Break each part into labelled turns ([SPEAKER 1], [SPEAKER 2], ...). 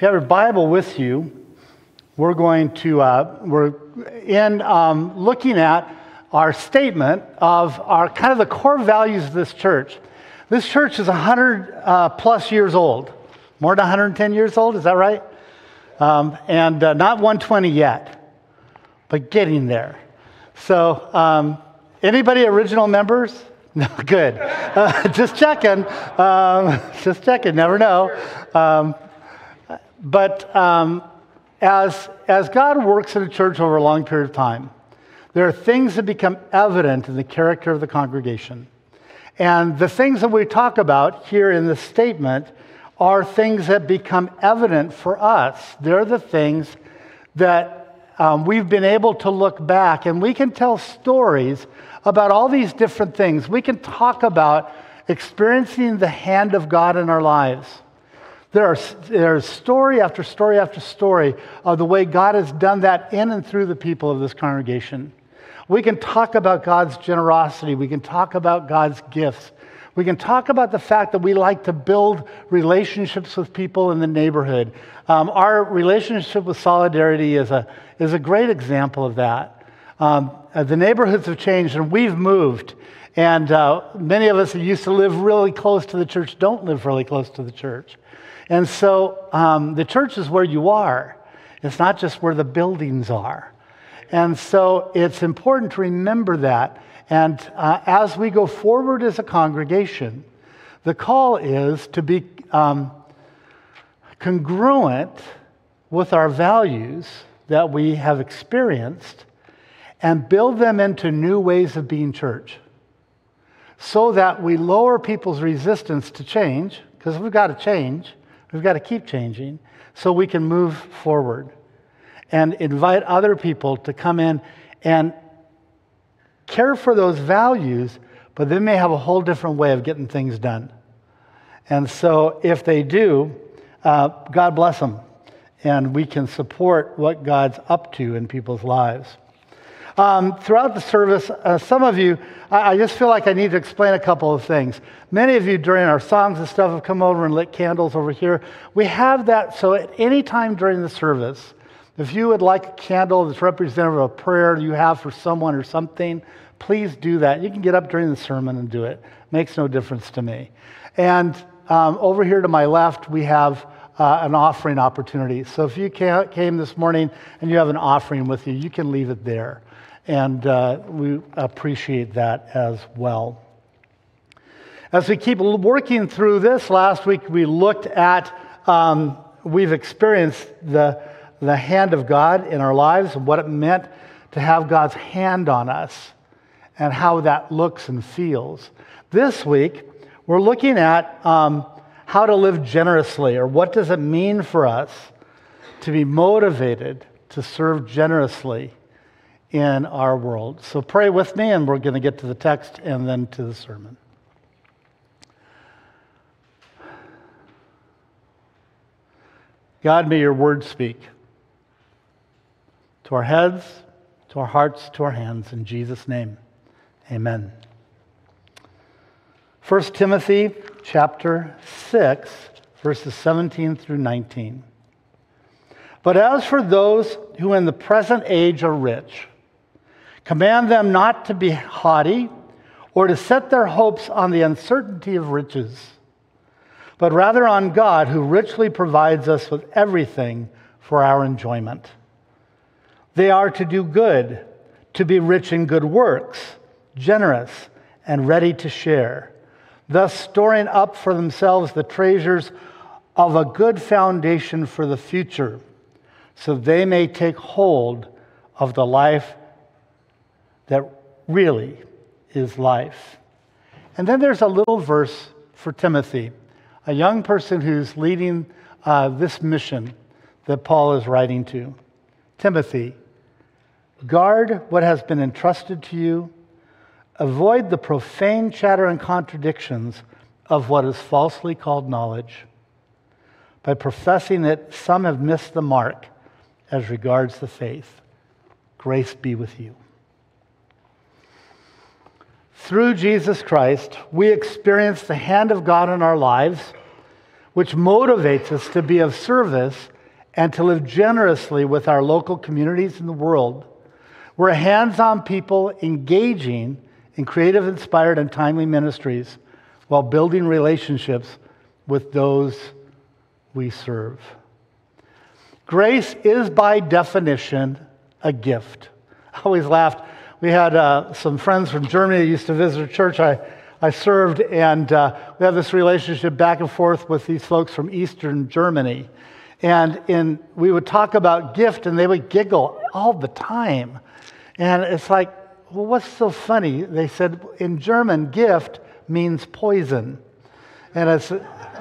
[SPEAKER 1] If you have your Bible with you, we're going to, uh, we're in um, looking at our statement of our kind of the core values of this church. This church is 100 uh, plus years old, more than 110 years old, is that right? Um, and uh, not 120 yet, but getting there. So, um, anybody original members? No, good. Uh, just checking. Um, just checking. Never know. Um, but um, as, as God works in a church over a long period of time, there are things that become evident in the character of the congregation. And the things that we talk about here in this statement are things that become evident for us. They're the things that um, we've been able to look back and we can tell stories about all these different things. We can talk about experiencing the hand of God in our lives. There are, there's story after story after story of the way God has done that in and through the people of this congregation. We can talk about God's generosity. We can talk about God's gifts. We can talk about the fact that we like to build relationships with people in the neighborhood. Um, our relationship with Solidarity is a, is a great example of that. Um, uh, the neighborhoods have changed and we've moved. And uh, many of us who used to live really close to the church don't live really close to the church. And so um, the church is where you are, it's not just where the buildings are. And so it's important to remember that. And uh, as we go forward as a congregation, the call is to be um, congruent with our values that we have experienced and build them into new ways of being church so that we lower people's resistance to change, because we've got to change, We've got to keep changing so we can move forward and invite other people to come in and care for those values, but they may have a whole different way of getting things done. And so if they do, uh, God bless them. And we can support what God's up to in people's lives. Um, throughout the service, uh, some of you, I, I, just feel like I need to explain a couple of things. Many of you during our songs and stuff have come over and lit candles over here. We have that, so at any time during the service, if you would like a candle that's representative of a prayer you have for someone or something, please do that. You can get up during the sermon and do it. Makes no difference to me. And um, over here to my left, we have uh, an offering opportunity. So if you came this morning and you have an offering with you, you can leave it there and uh, we appreciate that as well. As we keep working through this, last week we looked at, um, we've experienced the, the hand of God in our lives and what it meant to have God's hand on us and how that looks and feels. This week, we're looking at um, how to live generously, or what does it mean for us to be motivated to serve generously in our world. So pray with me, and we're going to get to the text and then to the sermon. God, may your word speak to our heads, to our hearts, to our hands. In Jesus' name, amen. 1 Timothy chapter 6, verses 17 through 19. But as for those who in the present age are rich, Command them not to be haughty or to set their hopes on the uncertainty of riches, but rather on God who richly provides us with everything for our enjoyment. They are to do good, to be rich in good works, generous, and ready to share, thus storing up for themselves the treasures of a good foundation for the future, so they may take hold of the life that really is life. And then there's a little verse for Timothy, a young person who's leading uh, this mission that Paul is writing to. Timothy, guard what has been entrusted to you, avoid the profane chatter and contradictions of what is falsely called knowledge. By professing it, some have missed the mark as regards the faith. Grace be with you. Through Jesus Christ, we experience the hand of God in our lives. which motivates us to be of service and to live generously with our local communities in the world. We're hands on people engaging in creative, inspired, and timely ministries while building relationships with those we serve. Grace is, by definition, a gift. I always laughed. We had uh, some friends from Germany used to visit a church I, I served, and uh, we have this relationship back and forth with these folks from Eastern Germany. And in, we would talk about gift, and they would giggle all the time. And it's like, well, what's so funny? They said, in German, gift means poison. And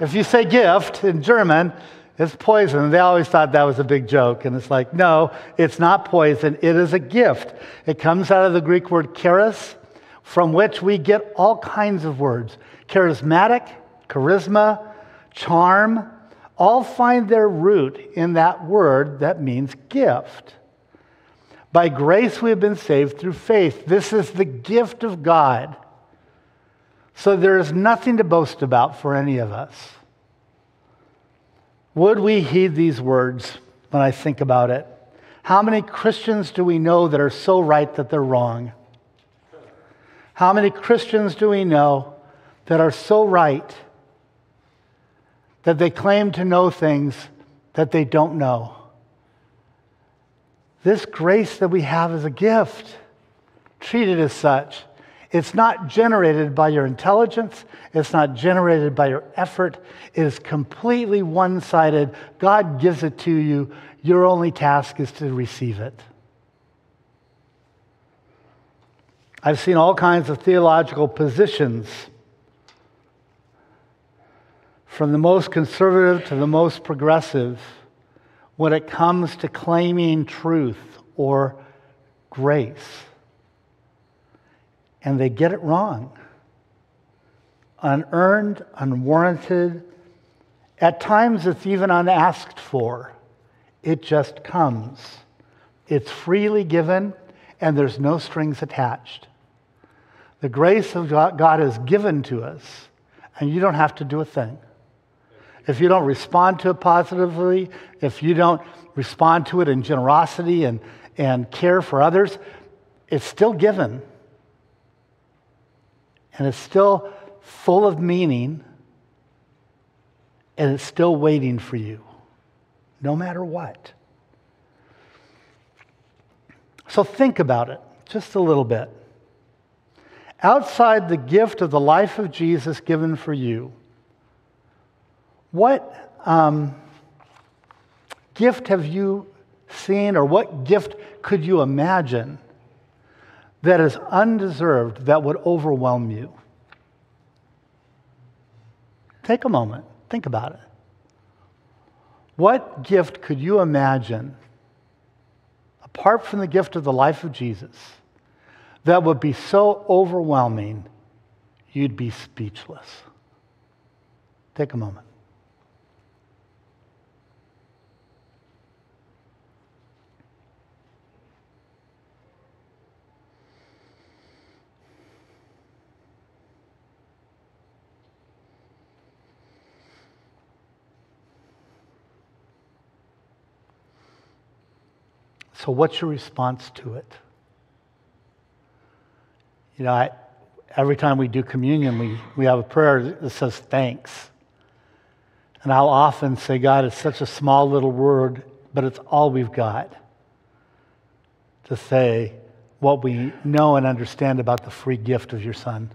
[SPEAKER 1] if you say gift in German, it's poison. And They always thought that was a big joke. And it's like, no, it's not poison. It is a gift. It comes out of the Greek word charis, from which we get all kinds of words charismatic, charisma, charm, all find their root in that word that means gift. By grace we have been saved through faith. This is the gift of God. So there is nothing to boast about for any of us. Would we heed these words when I think about it? How many Christians do we know that are so right that they're wrong? How many Christians do we know that are so right that they claim to know things that they don't know? This grace that we have is a gift. Treat it as such. It's not generated by your intelligence. It's not generated by your effort. It is completely one sided. God gives it to you. Your only task is to receive it. I've seen all kinds of theological positions, from the most conservative to the most progressive, when it comes to claiming truth or grace and they get it wrong. Unearned, unwarranted, at times it's even unasked for. It just comes. It's freely given, and there's no strings attached. The grace of God is given to us, and you don't have to do a thing. If you don't respond to it positively, if you don't respond to it in generosity and, and care for others, it's still given and it's still full of meaning, and it's still waiting for you, no matter what. So think about it just a little bit. Outside the gift of the life of Jesus given for you, what um, gift have you seen, or what gift could you imagine that is undeserved that would overwhelm you? Take a moment, think about it. What gift could you imagine, apart from the gift of the life of Jesus, that would be so overwhelming you'd be speechless? Take a moment. So, what's your response to it? You know, I, every time we do communion, we, we have a prayer that says thanks. And I'll often say, God, it's such a small little word, but it's all we've got to say what we know and understand about the free gift of your Son.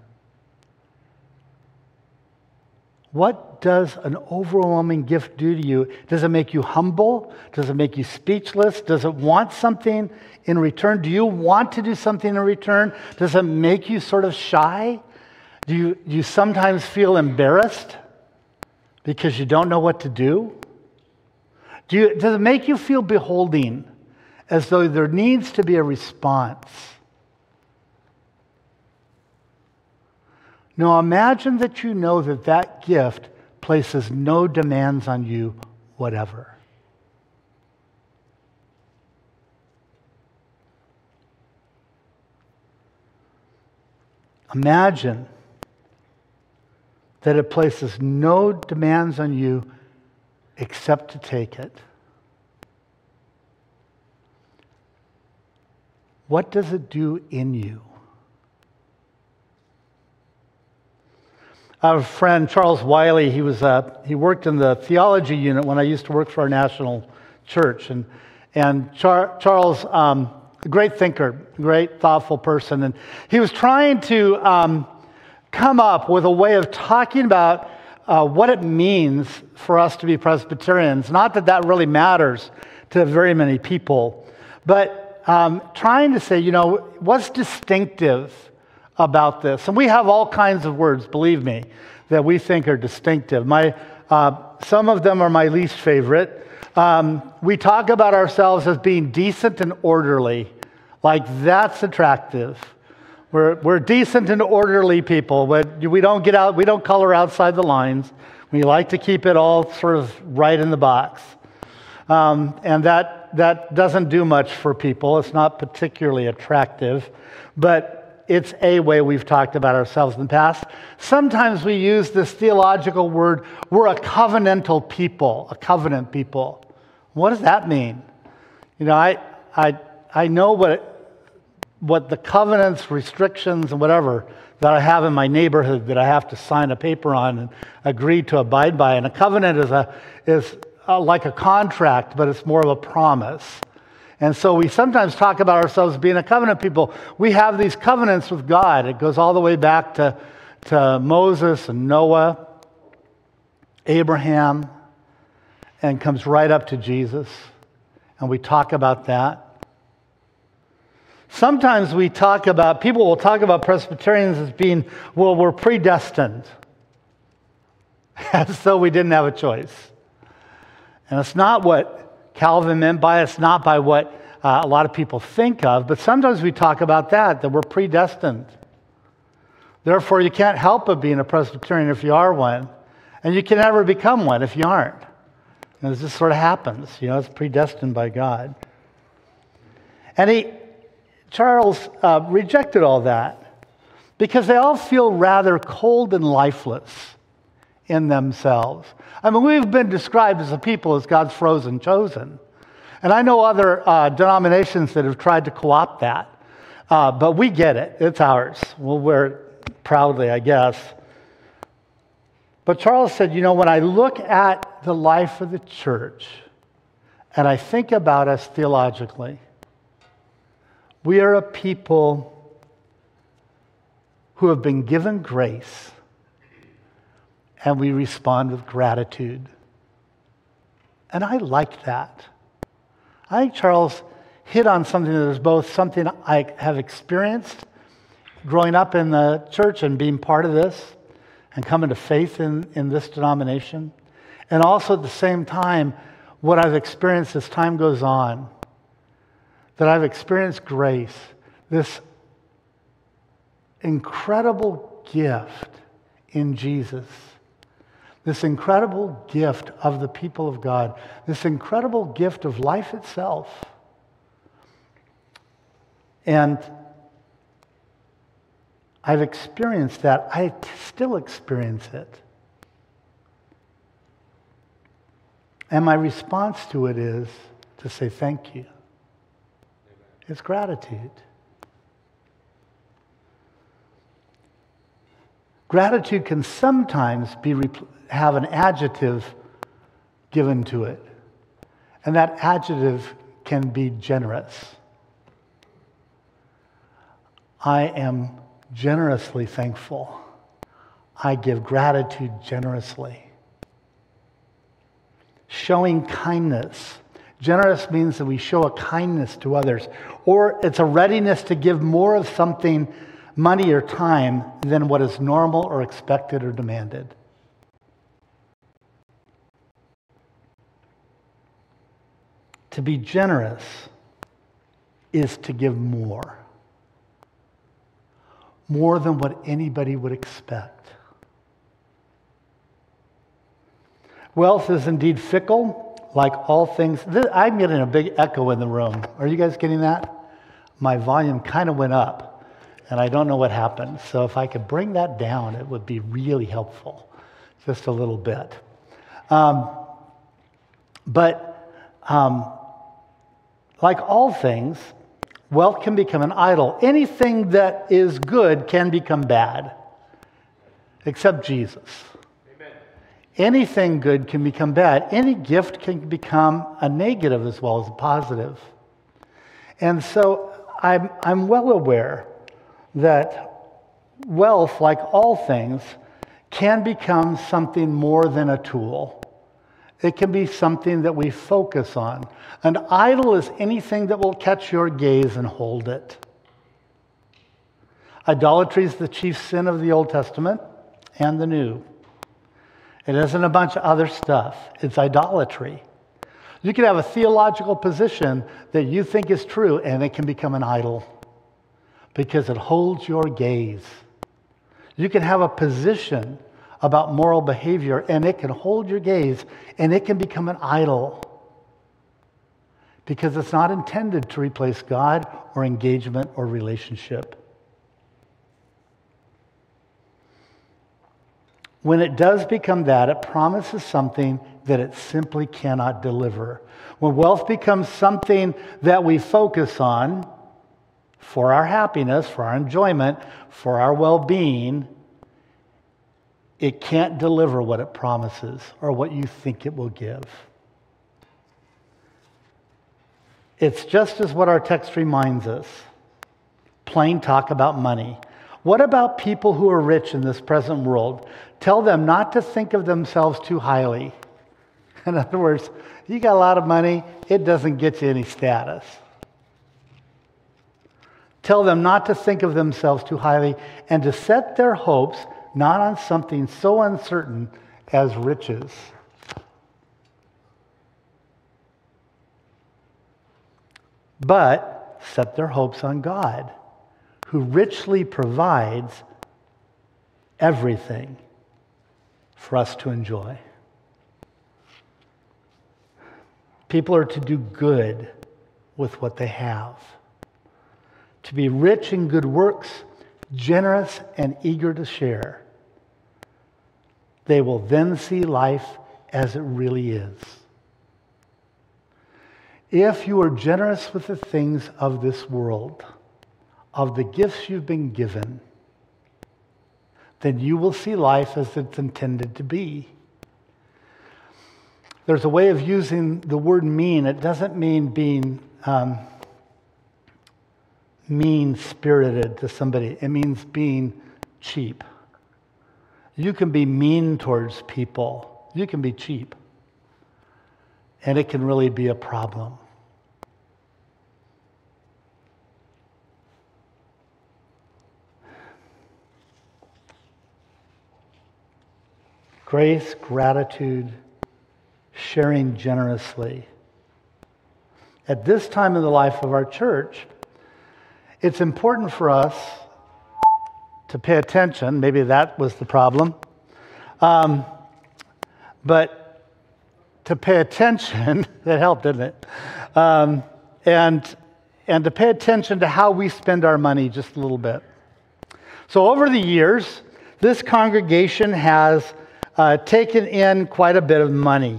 [SPEAKER 1] What does an overwhelming gift do to you? Does it make you humble? Does it make you speechless? Does it want something in return? Do you want to do something in return? Does it make you sort of shy? Do you, do you sometimes feel embarrassed because you don't know what to do? do you, does it make you feel beholding as though there needs to be a response? Now imagine that you know that that gift places no demands on you whatever. Imagine that it places no demands on you except to take it. What does it do in you? I have a friend, Charles Wiley. He, was, uh, he worked in the theology unit when I used to work for our national church. And, and Char- Charles, um, a great thinker, great thoughtful person. And he was trying to um, come up with a way of talking about uh, what it means for us to be Presbyterians. Not that that really matters to very many people, but um, trying to say, you know, what's distinctive about this. And we have all kinds of words, believe me, that we think are distinctive. My, uh, some of them are my least favorite. Um, we talk about ourselves as being decent and orderly, like that's attractive. We're, we're decent and orderly people. We don't get out, we don't color outside the lines. We like to keep it all sort of right in the box. Um, and that, that doesn't do much for people. It's not particularly attractive. But it's a way we've talked about ourselves in the past. Sometimes we use this theological word, we're a covenantal people, a covenant people. What does that mean? You know, I, I, I know what, what the covenants, restrictions, and whatever that I have in my neighborhood that I have to sign a paper on and agree to abide by. And a covenant is, a, is a, like a contract, but it's more of a promise. And so we sometimes talk about ourselves being a covenant people. We have these covenants with God. It goes all the way back to, to Moses and Noah, Abraham, and comes right up to Jesus. And we talk about that. Sometimes we talk about, people will talk about Presbyterians as being, well, we're predestined. As though we didn't have a choice. And it's not what Calvin meant by it's not by what uh, a lot of people think of, but sometimes we talk about that, that we're predestined. Therefore, you can't help but being a Presbyterian if you are one, and you can never become one if you aren't. And it just sort of happens, you know, it's predestined by God. And he, Charles uh, rejected all that because they all feel rather cold and lifeless in themselves. I mean, we've been described as a people as God's frozen chosen. And I know other uh, denominations that have tried to co opt that. Uh, but we get it, it's ours. We'll wear it proudly, I guess. But Charles said, you know, when I look at the life of the church and I think about us theologically, we are a people who have been given grace and we respond with gratitude. And I like that. I think Charles hit on something that is both something I have experienced growing up in the church and being part of this and coming to faith in, in this denomination, and also at the same time, what I've experienced as time goes on, that I've experienced grace, this incredible gift in Jesus this incredible gift of the people of God, this incredible gift of life itself. And I've experienced that. I still experience it. And my response to it is to say thank you. It's gratitude. Gratitude can sometimes be have an adjective given to it. And that adjective can be generous. I am generously thankful. I give gratitude generously. Showing kindness. Generous means that we show a kindness to others, or it's a readiness to give more of something, money or time, than what is normal or expected or demanded. To be generous is to give more, more than what anybody would expect. Wealth is indeed fickle, like all things. I'm getting a big echo in the room. Are you guys getting that? My volume kind of went up, and I don't know what happened. So if I could bring that down, it would be really helpful. just a little bit. Um, but um, like all things, wealth can become an idol. Anything that is good can become bad, except Jesus. Amen. Anything good can become bad. Any gift can become a negative as well as a positive. And so I'm, I'm well aware that wealth, like all things, can become something more than a tool. It can be something that we focus on. An idol is anything that will catch your gaze and hold it. Idolatry is the chief sin of the Old Testament and the New. It isn't a bunch of other stuff, it's idolatry. You can have a theological position that you think is true, and it can become an idol because it holds your gaze. You can have a position about moral behavior, and it can hold your gaze, and it can become an idol because it's not intended to replace God or engagement or relationship. When it does become that, it promises something that it simply cannot deliver. When wealth becomes something that we focus on for our happiness, for our enjoyment, for our well being, it can't deliver what it promises or what you think it will give. It's just as what our text reminds us plain talk about money. What about people who are rich in this present world? Tell them not to think of themselves too highly. In other words, you got a lot of money, it doesn't get you any status. Tell them not to think of themselves too highly and to set their hopes not on something so uncertain as riches. But set their hopes on God, who richly provides everything for us to enjoy. People are to do good with what they have, to be rich in good works, generous and eager to share they will then see life as it really is. If you are generous with the things of this world, of the gifts you've been given, then you will see life as it's intended to be. There's a way of using the word mean. It doesn't mean being um, mean spirited to somebody, it means being cheap. You can be mean towards people, you can be cheap, and it can really be a problem. Grace, gratitude, sharing generously. At this time in the life of our church, it's important for us to pay attention. Maybe that was the problem. Um, but to pay attention, that helped, didn't it? Um, and, and to pay attention to how we spend our money just a little bit. So, over the years, this congregation has uh, taken in quite a bit of money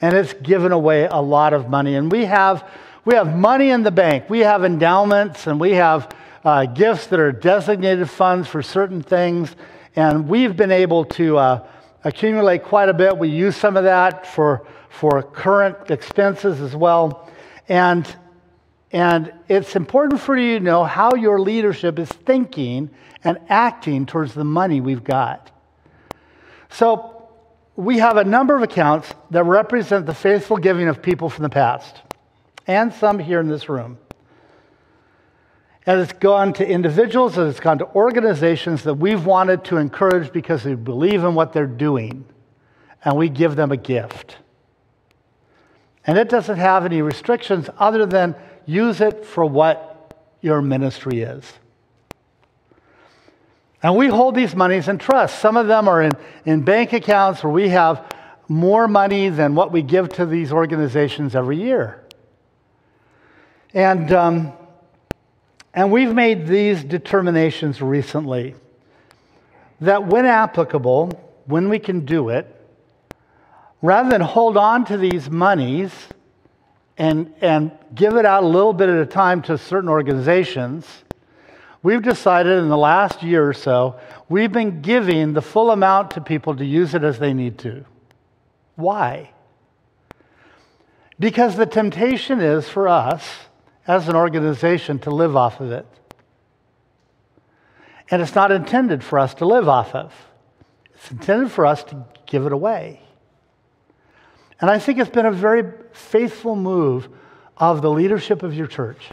[SPEAKER 1] and it's given away a lot of money. And we have, we have money in the bank, we have endowments, and we have uh, gifts that are designated funds for certain things. And we've been able to uh, accumulate quite a bit. We use some of that for, for current expenses as well. And, and it's important for you to know how your leadership is thinking and acting towards the money we've got. So we have a number of accounts that represent the faithful giving of people from the past, and some here in this room. And it's gone to individuals and it's gone to organizations that we've wanted to encourage because we believe in what they're doing. And we give them a gift. And it doesn't have any restrictions other than use it for what your ministry is. And we hold these monies in trust. Some of them are in, in bank accounts where we have more money than what we give to these organizations every year. And um, and we've made these determinations recently that when applicable, when we can do it, rather than hold on to these monies and, and give it out a little bit at a time to certain organizations, we've decided in the last year or so, we've been giving the full amount to people to use it as they need to. Why? Because the temptation is for us as an organization to live off of it. And it's not intended for us to live off of, it's intended for us to give it away. And I think it's been a very faithful move of the leadership of your church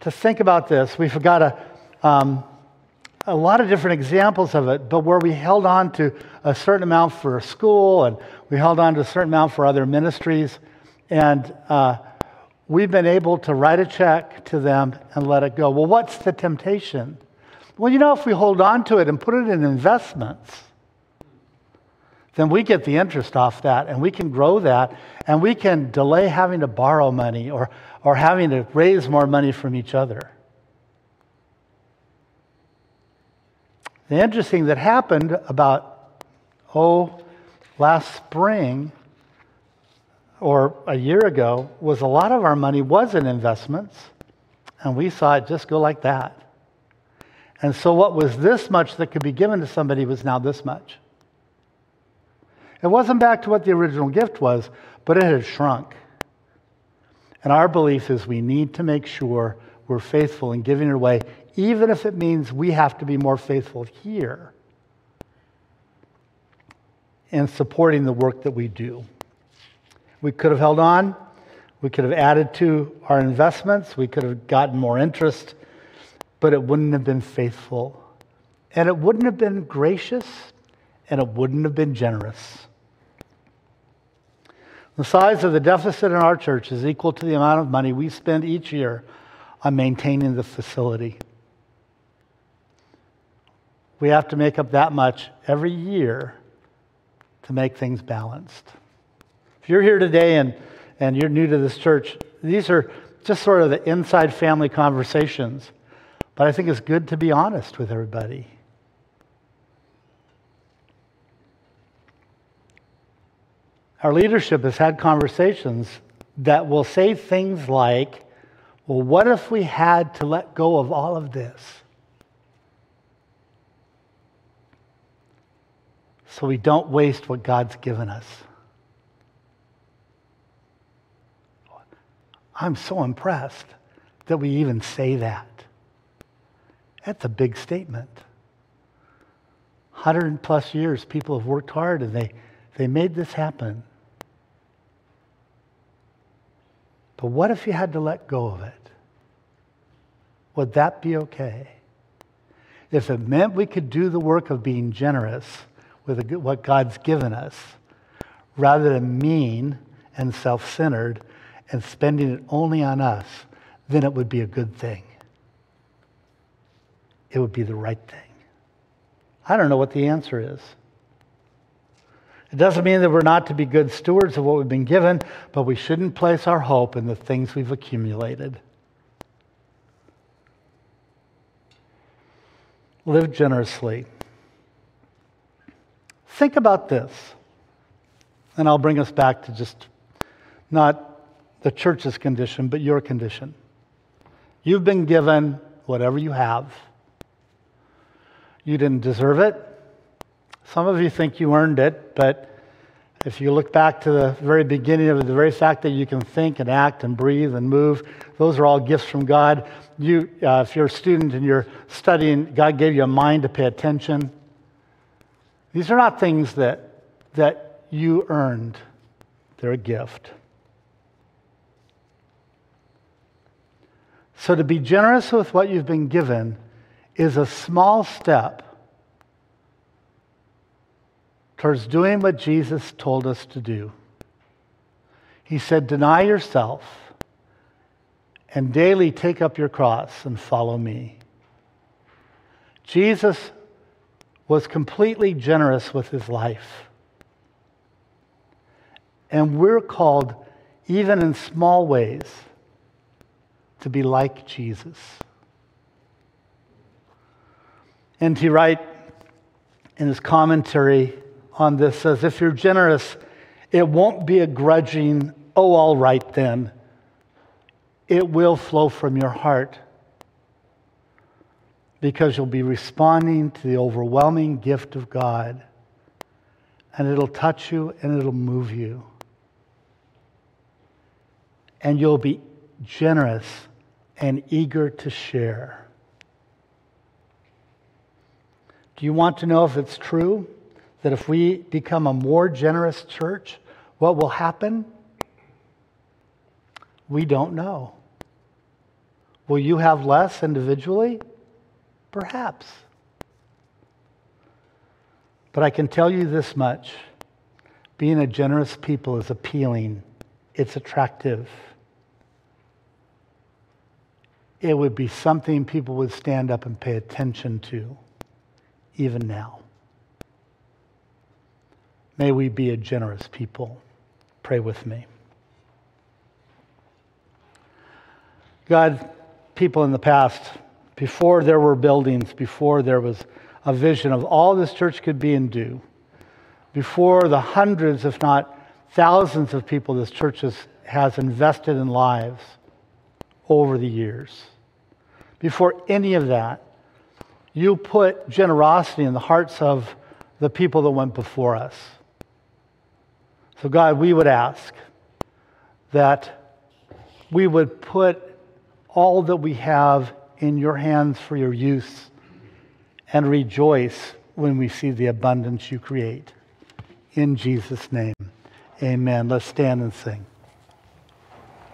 [SPEAKER 1] to think about this. We've got a, um, a lot of different examples of it, but where we held on to a certain amount for a school and we held on to a certain amount for other ministries. And uh, we've been able to write a check to them and let it go. Well, what's the temptation? Well, you know, if we hold on to it and put it in investments, then we get the interest off that and we can grow that and we can delay having to borrow money or, or having to raise more money from each other. The interesting that happened about, oh, last spring or a year ago was a lot of our money was in investments, and we saw it just go like that. And so, what was this much that could be given to somebody was now this much. It wasn't back to what the original gift was, but it had shrunk. And our belief is we need to make sure we're faithful in giving it away, even if it means we have to be more faithful here in supporting the work that we do. We could have held on. We could have added to our investments. We could have gotten more interest, but it wouldn't have been faithful. And it wouldn't have been gracious, and it wouldn't have been generous. The size of the deficit in our church is equal to the amount of money we spend each year on maintaining the facility. We have to make up that much every year to make things balanced. If you're here today and, and you're new to this church, these are just sort of the inside family conversations. But I think it's good to be honest with everybody. Our leadership has had conversations that will say things like, well, what if we had to let go of all of this? So we don't waste what God's given us. I'm so impressed that we even say that. That's a big statement. 100 plus years, people have worked hard and they, they made this happen. But what if you had to let go of it? Would that be okay? If it meant we could do the work of being generous with what God's given us, rather than mean and self centered and spending it only on us, then it would be a good thing. It would be the right thing. I don't know what the answer is. It doesn't mean that we're not to be good stewards of what we've been given, but we shouldn't place our hope in the things we've accumulated. Live generously. Think about this, and I'll bring us back to just not the church's condition, but your condition. You've been given whatever you have. You didn't deserve it. Some of you think you earned it, but if you look back to the very beginning of it, the very fact that you can think and act and breathe and move, those are all gifts from God. You, uh, if you're a student and you're studying, God gave you a mind to pay attention. These are not things that, that you earned, they're a gift. So, to be generous with what you've been given is a small step towards doing what Jesus told us to do. He said, Deny yourself and daily take up your cross and follow me. Jesus was completely generous with his life. And we're called, even in small ways, to be like Jesus. N.T. Wright in his commentary on this, says if you're generous, it won't be a grudging, oh, all right then. It will flow from your heart because you'll be responding to the overwhelming gift of God. And it'll touch you and it'll move you. And you'll be generous and eager to share. Do you want to know if it's true that if we become a more generous church, what will happen? We don't know. Will you have less individually? Perhaps. But I can tell you this much being a generous people is appealing, it's attractive. It would be something people would stand up and pay attention to, even now. May we be a generous people. Pray with me. God, people in the past, before there were buildings, before there was a vision of all this church could be and do, before the hundreds, if not thousands of people this church has, invested in lives over the years, before any of that, you put generosity in the hearts of the people that went before us. So, God, we would ask that we would put all that we have in your hands for your use and rejoice when we see the abundance you create. In Jesus' name, amen. Let's stand and sing.